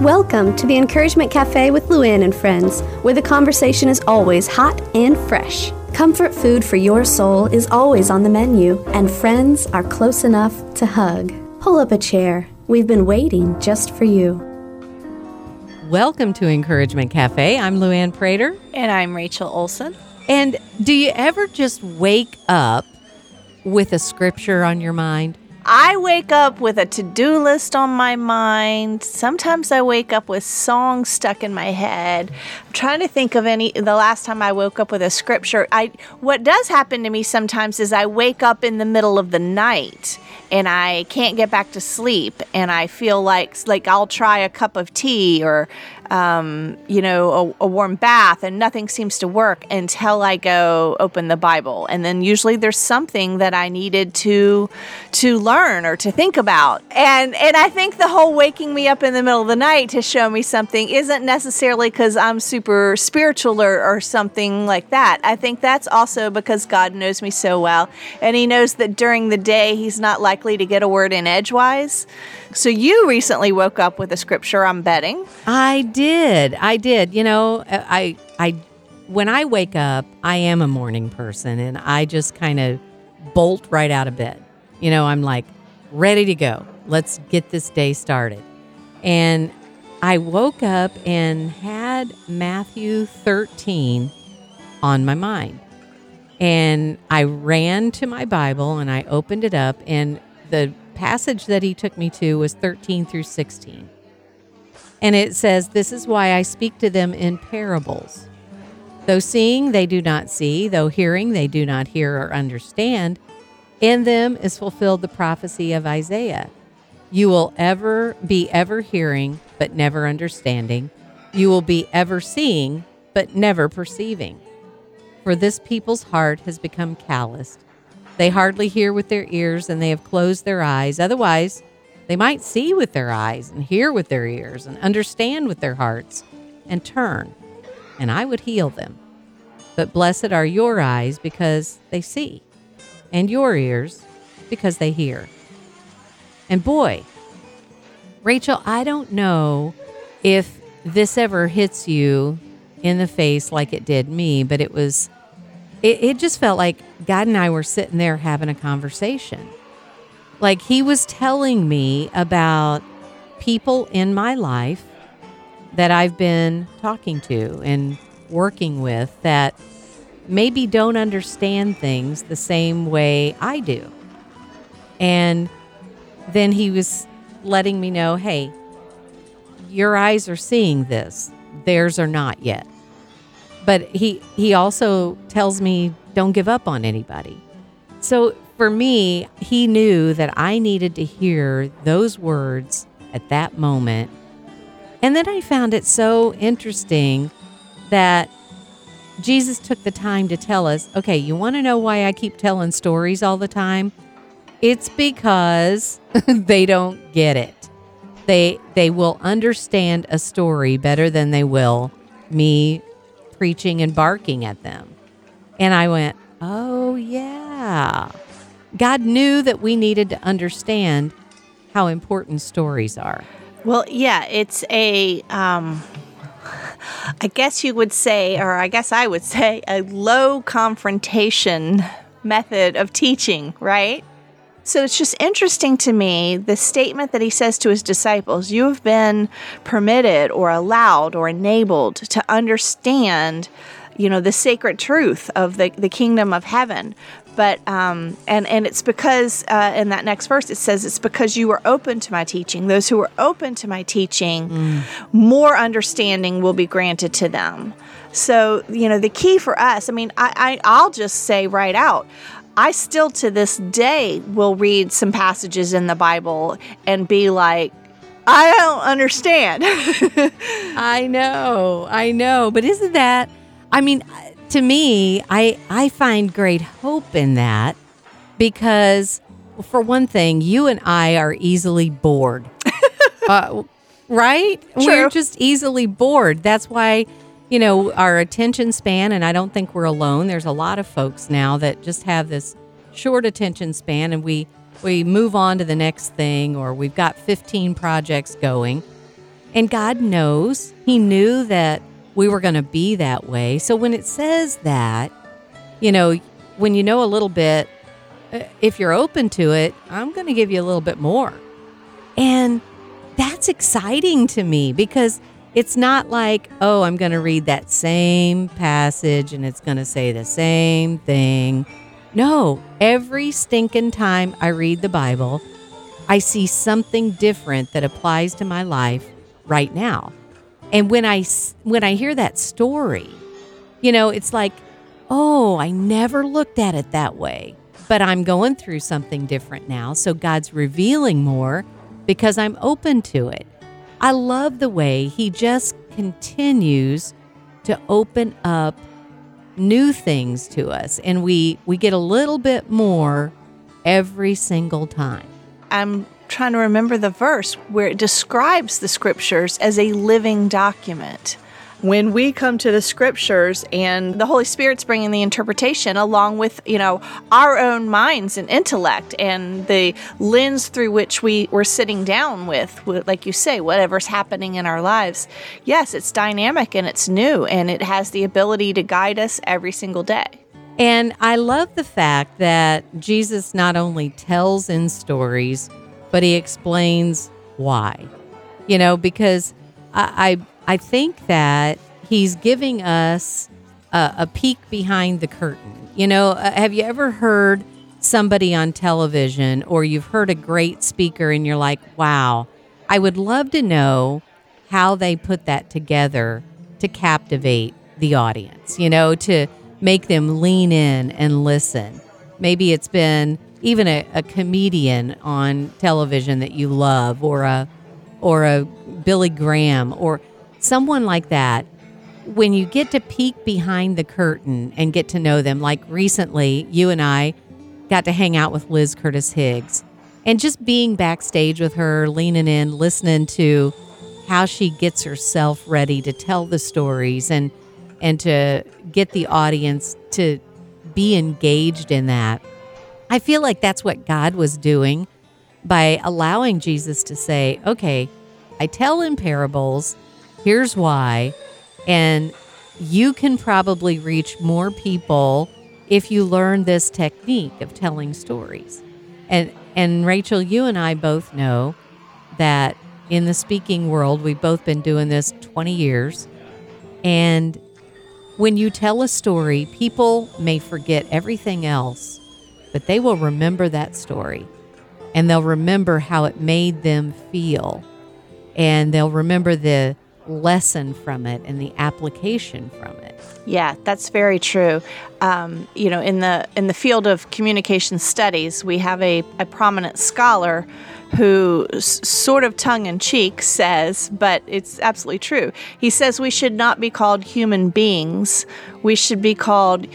Welcome to the Encouragement Cafe with Luann and friends, where the conversation is always hot and fresh. Comfort food for your soul is always on the menu, and friends are close enough to hug. Pull up a chair. We've been waiting just for you. Welcome to Encouragement Cafe. I'm Luann Prater. And I'm Rachel Olsen. And do you ever just wake up with a scripture on your mind? I wake up with a to do list on my mind. Sometimes I wake up with songs stuck in my head. I'm trying to think of any the last time I woke up with a scripture. I what does happen to me sometimes is I wake up in the middle of the night and I can't get back to sleep and I feel like like I'll try a cup of tea or um, you know, a, a, warm bath, and nothing seems to work until I go open the Bible. And then usually there's something that I needed to to learn or to think about. And and I think the whole waking me up in the middle of the night to show me something isn't necessarily because I'm super spiritual or, or something like that. I think that's also because God knows me so well, and He knows that during the day He's not likely to get a word in edgewise. So you recently woke up with a scripture, I'm betting. I did. I did. You know, uh, I I when I wake up, I am a morning person and I just kind of bolt right out of bed. You know, I'm like ready to go. Let's get this day started. And I woke up and had Matthew 13 on my mind. And I ran to my Bible and I opened it up and the passage that he took me to was 13 through 16. And it says, This is why I speak to them in parables. Though seeing, they do not see, though hearing, they do not hear or understand. In them is fulfilled the prophecy of Isaiah. You will ever be ever hearing, but never understanding. You will be ever seeing, but never perceiving. For this people's heart has become calloused. They hardly hear with their ears and they have closed their eyes. Otherwise, they might see with their eyes and hear with their ears and understand with their hearts and turn, and I would heal them. But blessed are your eyes because they see, and your ears because they hear. And boy, Rachel, I don't know if this ever hits you in the face like it did me, but it was it, it just felt like God and I were sitting there having a conversation. Like he was telling me about people in my life that I've been talking to and working with that maybe don't understand things the same way I do. And then he was letting me know hey, your eyes are seeing this, theirs are not yet but he he also tells me don't give up on anybody. So for me, he knew that I needed to hear those words at that moment. And then I found it so interesting that Jesus took the time to tell us, okay, you want to know why I keep telling stories all the time? It's because they don't get it. They they will understand a story better than they will me preaching and barking at them. And I went, oh, yeah. God knew that we needed to understand how important stories are. Well, yeah, it's a, um, I guess you would say, or I guess I would say, a low confrontation method of teaching, right? So it's just interesting to me the statement that he says to his disciples You have been permitted or allowed or enabled to understand you know the sacred truth of the, the kingdom of heaven. But um, and and it's because uh, in that next verse it says it's because you are open to my teaching. Those who are open to my teaching mm. more understanding will be granted to them. So you know the key for us i mean I, I i'll just say right out I still to this day will read some passages in the Bible and be like, I don't understand. I know, I know, but isn't that? I mean, to me, I I find great hope in that because, for one thing, you and I are easily bored, uh, right? True. We're just easily bored. That's why you know, our attention span, and I don't think we're alone. There's a lot of folks now that just have this short attention span and we we move on to the next thing or we've got 15 projects going. And God knows, He knew that we were going to be that way. So when it says that, you know, when you know a little bit, uh, if you're open to it, I'm going to give you a little bit more. And that's exciting to me because it's not like, oh, I'm going to read that same passage and it's going to say the same thing. No, every stinking time I read the Bible, I see something different that applies to my life right now. And when I when I hear that story, you know, it's like, "Oh, I never looked at it that way." But I'm going through something different now, so God's revealing more because I'm open to it. I love the way he just continues to open up new things to us and we we get a little bit more every single time. I'm trying to remember the verse where it describes the scriptures as a living document when we come to the scriptures and the Holy Spirit's bringing the interpretation along with, you know, our own minds and intellect and the lens through which we were sitting down with, like you say, whatever's happening in our lives. Yes, it's dynamic and it's new and it has the ability to guide us every single day. And I love the fact that Jesus not only tells in stories, but he explains why. You know, because I, I I think that he's giving us a, a peek behind the curtain. You know, uh, have you ever heard somebody on television or you've heard a great speaker and you're like, wow, I would love to know how they put that together to captivate the audience, you know, to make them lean in and listen. Maybe it's been even a, a comedian on television that you love or a or a Billy Graham or someone like that, when you get to peek behind the curtain and get to know them, like recently, you and I got to hang out with Liz Curtis Higgs and just being backstage with her, leaning in, listening to how she gets herself ready to tell the stories and and to get the audience to be engaged in that. I feel like that's what God was doing by allowing Jesus to say, "Okay, I tell in parables Here's why. And you can probably reach more people if you learn this technique of telling stories. And and Rachel, you and I both know that in the speaking world, we've both been doing this 20 years. And when you tell a story, people may forget everything else, but they will remember that story and they'll remember how it made them feel. And they'll remember the lesson from it and the application from it. Yeah, that's very true. Um, you know, in the in the field of communication studies, we have a, a prominent scholar who s- sort of tongue in cheek says, but it's absolutely true. He says we should not be called human beings. We should be called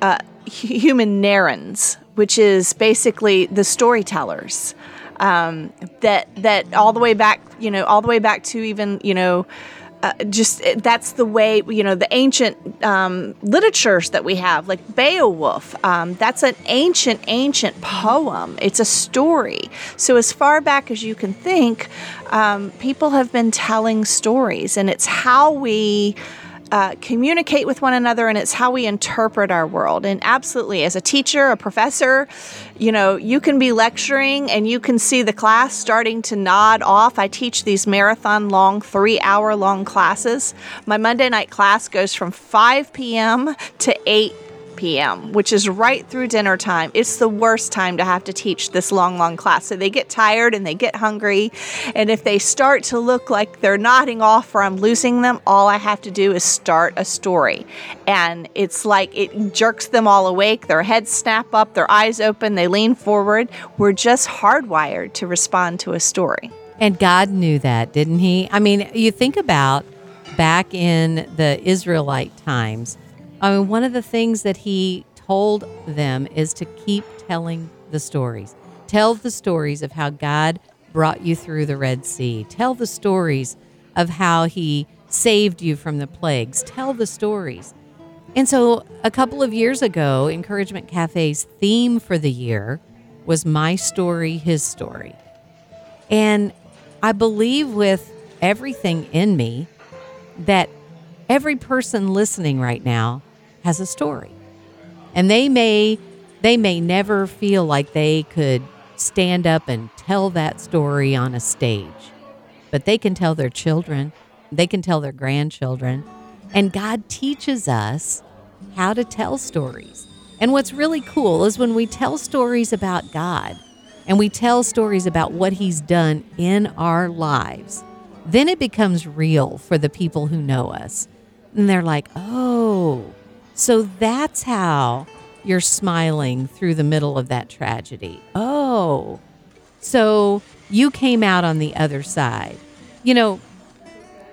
uh, homo narrans, which is basically the storytellers um, that that all the way back, you know, all the way back to even you know. Uh, just that's the way you know the ancient um, literatures that we have like beowulf um, that's an ancient ancient poem it's a story so as far back as you can think um, people have been telling stories and it's how we uh, communicate with one another and it's how we interpret our world. And absolutely, as a teacher, a professor, you know, you can be lecturing and you can see the class starting to nod off. I teach these marathon long, three hour long classes. My Monday night class goes from 5 p.m. to 8 p.m., which is right through dinner time. It's the worst time to have to teach this long, long class. So they get tired and they get hungry. And if they start to look like they're nodding off or I'm losing them, all I have to do is start a story. And it's like it jerks them all awake. Their heads snap up, their eyes open, they lean forward. We're just hardwired to respond to a story. And God knew that, didn't He? I mean, you think about back in the Israelite times I mean, one of the things that he told them is to keep telling the stories. Tell the stories of how God brought you through the Red Sea. Tell the stories of how he saved you from the plagues. Tell the stories. And so, a couple of years ago, Encouragement Cafe's theme for the year was My Story, His Story. And I believe with everything in me that every person listening right now has a story. And they may they may never feel like they could stand up and tell that story on a stage. But they can tell their children, they can tell their grandchildren, and God teaches us how to tell stories. And what's really cool is when we tell stories about God and we tell stories about what He's done in our lives, then it becomes real for the people who know us. And they're like, oh, so that's how you're smiling through the middle of that tragedy. Oh, so you came out on the other side. You know,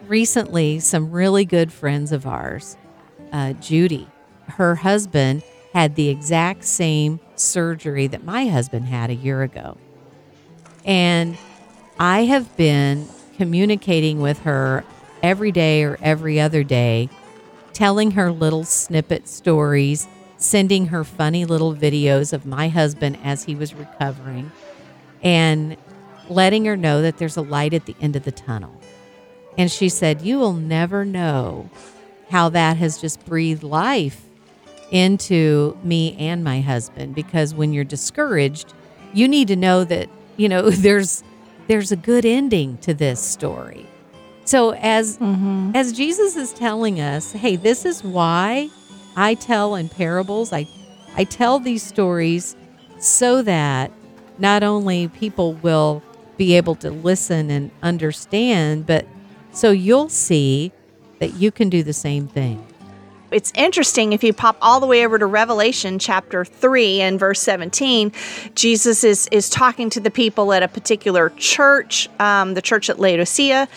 recently, some really good friends of ours, uh, Judy, her husband had the exact same surgery that my husband had a year ago. And I have been communicating with her every day or every other day, telling her little snippet stories, sending her funny little videos of my husband as he was recovering, and letting her know that there's a light at the end of the tunnel. And she said, You will never know how that has just breathed life into me and my husband because when you're discouraged, you need to know that, you know, there's there's a good ending to this story. So as mm-hmm. as Jesus is telling us, hey, this is why I tell in parables. I I tell these stories so that not only people will be able to listen and understand, but so you'll see that you can do the same thing it's interesting if you pop all the way over to Revelation chapter 3 and verse 17, Jesus is, is talking to the people at a particular church, um, the church at Laodicea,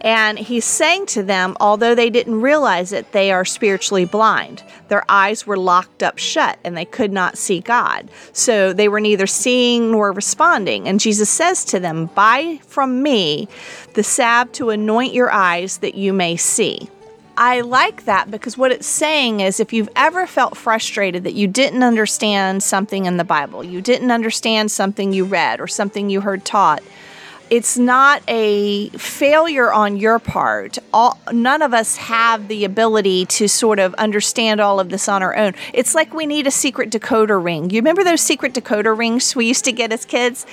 and he's saying to them, although they didn't realize it, they are spiritually blind. Their eyes were locked up shut and they could not see God. So they were neither seeing nor responding. And Jesus says to them, Buy from me the salve to anoint your eyes that you may see. I like that because what it's saying is if you've ever felt frustrated that you didn't understand something in the Bible, you didn't understand something you read or something you heard taught, it's not a failure on your part. All, none of us have the ability to sort of understand all of this on our own. It's like we need a secret decoder ring. You remember those secret decoder rings we used to get as kids?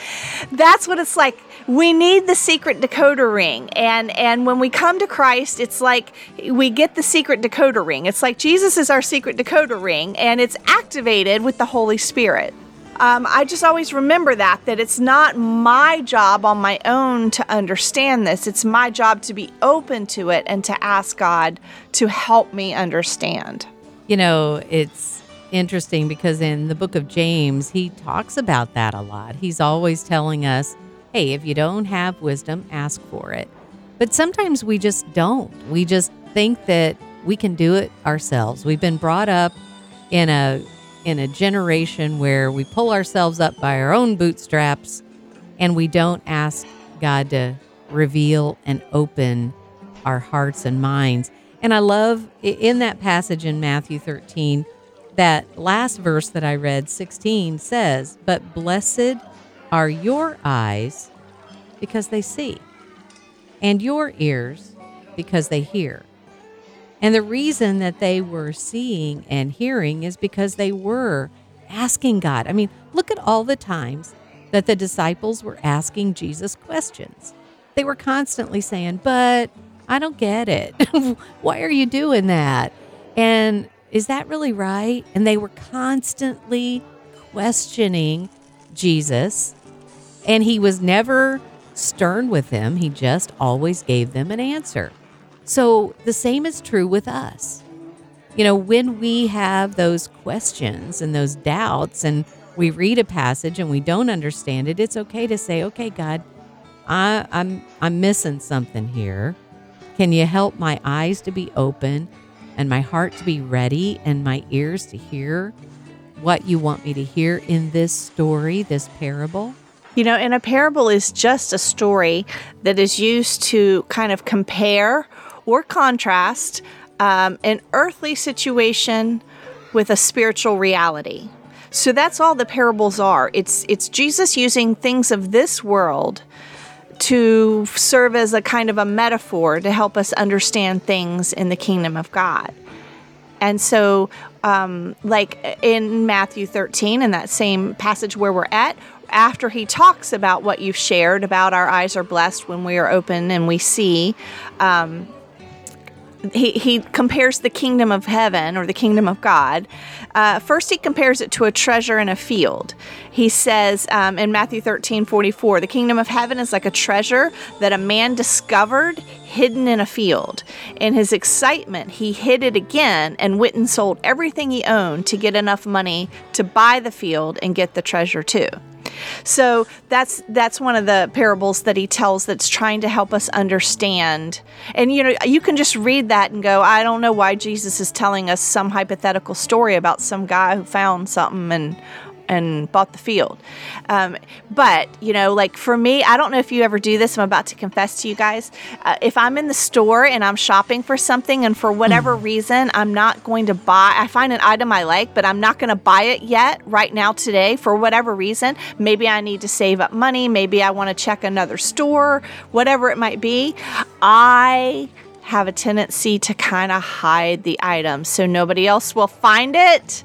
That's what it's like we need the secret decoder ring and and when we come to christ it's like we get the secret decoder ring it's like jesus is our secret decoder ring and it's activated with the holy spirit um, i just always remember that that it's not my job on my own to understand this it's my job to be open to it and to ask god to help me understand you know it's interesting because in the book of james he talks about that a lot he's always telling us hey, if you don't have wisdom, ask for it. But sometimes we just don't. We just think that we can do it ourselves. We've been brought up in a in a generation where we pull ourselves up by our own bootstraps and we don't ask God to reveal and open our hearts and minds. And I love in that passage in Matthew 13 that last verse that I read 16 says, "But blessed are your eyes because they see, and your ears because they hear. And the reason that they were seeing and hearing is because they were asking God. I mean, look at all the times that the disciples were asking Jesus questions. They were constantly saying, But I don't get it. Why are you doing that? And is that really right? And they were constantly questioning Jesus and he was never stern with them, he just always gave them an answer. So the same is true with us. You know, when we have those questions and those doubts and we read a passage and we don't understand it, it's okay to say, "Okay, God, I, I'm I'm missing something here. Can you help my eyes to be open and my heart to be ready and my ears to hear what you want me to hear in this story, this parable?" You know, and a parable is just a story that is used to kind of compare or contrast um, an earthly situation with a spiritual reality. So that's all the parables are. It's it's Jesus using things of this world to serve as a kind of a metaphor to help us understand things in the kingdom of God. And so, um, like in Matthew 13, in that same passage where we're at, after he talks about what you've shared about our eyes are blessed when we are open and we see, um, he, he compares the kingdom of heaven or the kingdom of God. Uh, first, he compares it to a treasure in a field. He says um, in Matthew 13 44, the kingdom of heaven is like a treasure that a man discovered hidden in a field. In his excitement, he hid it again and went and sold everything he owned to get enough money to buy the field and get the treasure too. So that's that's one of the parables that he tells that's trying to help us understand. And you know, you can just read that and go, I don't know why Jesus is telling us some hypothetical story about some guy who found something and and bought the field. Um, but, you know, like for me, I don't know if you ever do this. I'm about to confess to you guys. Uh, if I'm in the store and I'm shopping for something and for whatever mm. reason I'm not going to buy, I find an item I like, but I'm not going to buy it yet right now today for whatever reason. Maybe I need to save up money. Maybe I want to check another store, whatever it might be. I have a tendency to kind of hide the item so nobody else will find it.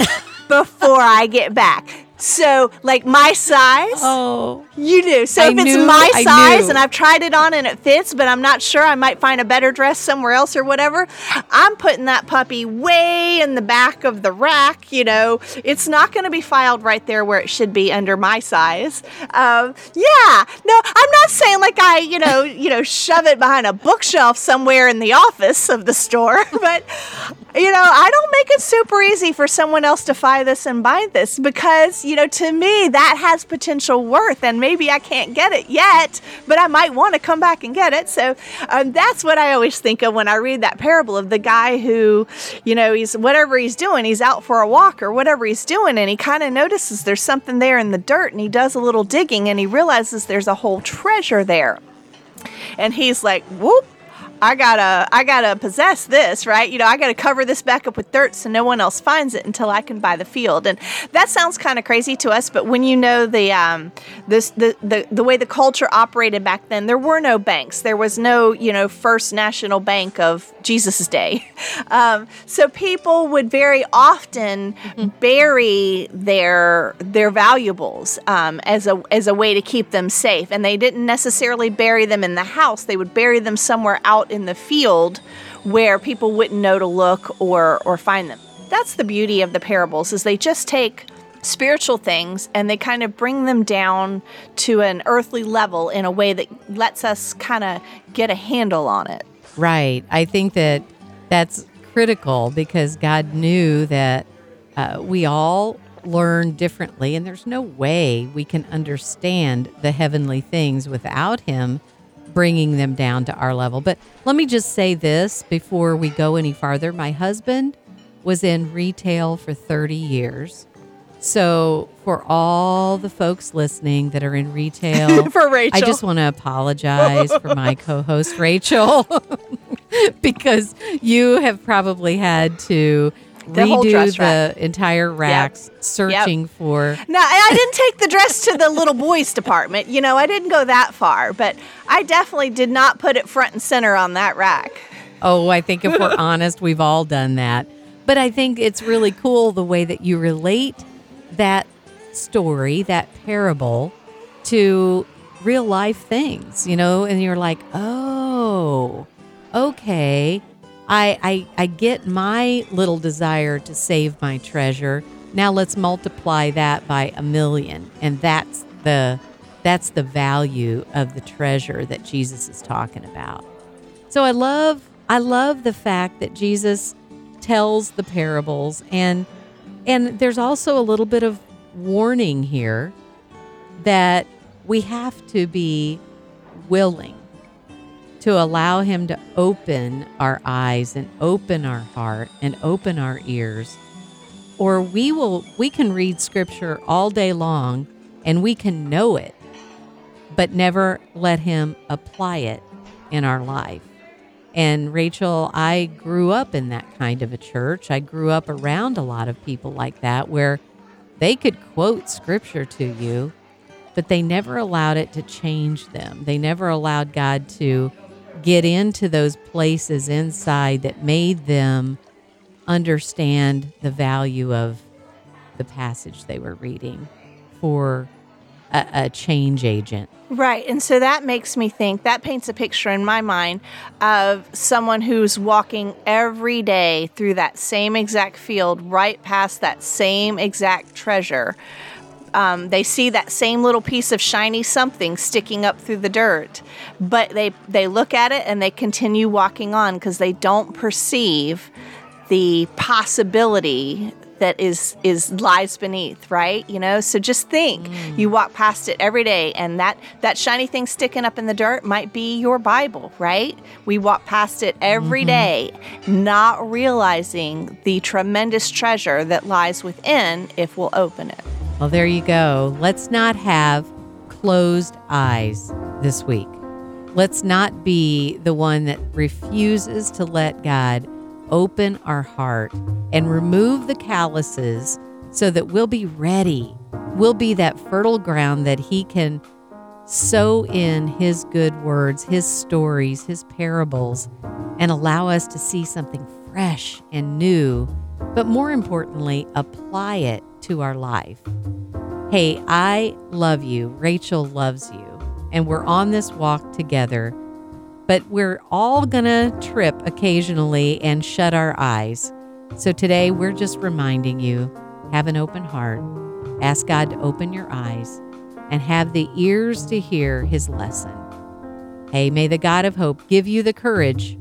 before I get back. So, like my size. Oh. You do. So, I if it's new, my size and I've tried it on and it fits, but I'm not sure, I might find a better dress somewhere else or whatever, I'm putting that puppy way in the back of the rack. You know, it's not going to be filed right there where it should be under my size. Um, yeah. No, I'm not saying like I, you know, you know, shove it behind a bookshelf somewhere in the office of the store, but you know, I don't make it super easy for someone else to buy this and buy this because, you know, to me, that has potential worth and maybe I can't get it yet, but I might want to come back and get it. So um, that's what I always think of when I read that parable of the guy who, you know, he's whatever he's doing, he's out for a walk or whatever he's doing, and he kind of notices there's something there in the dirt and he does a little digging and he realizes there's a whole treasure there. And he's like, whoop, I gotta I gotta possess this, right? You know, I gotta cover this back up with dirt so no one else finds it until I can buy the field. And that sounds kind of crazy to us, but when you know the um this the, the the way the culture operated back then, there were no banks. There was no, you know, first national bank of Jesus' day. Um, so people would very often mm-hmm. bury their their valuables um, as a as a way to keep them safe. And they didn't necessarily bury them in the house. They would bury them somewhere out out in the field where people wouldn't know to look or or find them. That's the beauty of the parables is they just take spiritual things and they kind of bring them down to an earthly level in a way that lets us kind of get a handle on it. Right. I think that that's critical because God knew that uh, we all learn differently, and there's no way we can understand the heavenly things without Him bringing them down to our level. But let me just say this before we go any farther. My husband was in retail for 30 years. So, for all the folks listening that are in retail, for Rachel, I just want to apologize for my co host, Rachel, because you have probably had to the redo the rack. entire racks yep. searching yep. for. Now, I didn't take the dress to the little boys department. You know, I didn't go that far, but I definitely did not put it front and center on that rack. Oh, I think if we're honest, we've all done that. But I think it's really cool the way that you relate that story, that parable, to real life things, you know, and you're like, oh, okay. I, I I get my little desire to save my treasure. Now let's multiply that by a million, and that's the that's the value of the treasure that Jesus is talking about. So I love I love the fact that Jesus tells the parables and and there's also a little bit of warning here that we have to be willing to allow Him to open our eyes and open our heart and open our ears. Or we will, we can read scripture all day long and we can know it, but never let Him apply it in our life. And Rachel, I grew up in that kind of a church. I grew up around a lot of people like that where they could quote scripture to you, but they never allowed it to change them. They never allowed God to get into those places inside that made them understand the value of the passage they were reading for a, a, change agent. Right. And so that makes me think, that paints a picture in my mind of someone who's walking every day through that same exact field, right past that same exact treasure. Um, they see that same little piece of shiny something sticking up through the dirt, but they they look at it and they continue walking on because they don't perceive the possibility that is is lies beneath right? You know so just think. Mm. you walk past it every day and that that shiny thing sticking up in the dirt might be your bible right? We walk past it every mm-hmm. day, not realizing the tremendous treasure that lies within if we'll open it well there you go let's not have closed eyes this week let's not be the one that refuses to let god open our heart and remove the calluses so that we'll be ready. We'll be that fertile ground that He can sow in His good words, His stories, His parables, and allow us to see something fresh and new, but more importantly, apply it to our life. Hey, I love you. Rachel loves you. And we're on this walk together but we're all going to trip occasionally and shut our eyes. So today we're just reminding you have an open heart, ask God to open your eyes, and have the ears to hear his lesson. Hey, may the God of hope give you the courage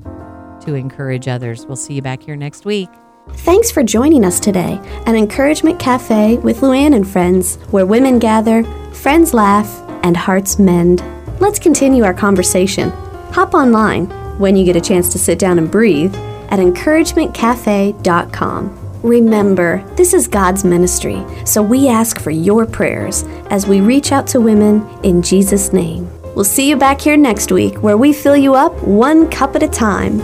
to encourage others. We'll see you back here next week. Thanks for joining us today at Encouragement Cafe with Luann and friends, where women gather, friends laugh, and hearts mend. Let's continue our conversation. Hop online when you get a chance to sit down and breathe at encouragementcafe.com. Remember, this is God's ministry, so we ask for your prayers as we reach out to women in Jesus' name. We'll see you back here next week where we fill you up one cup at a time.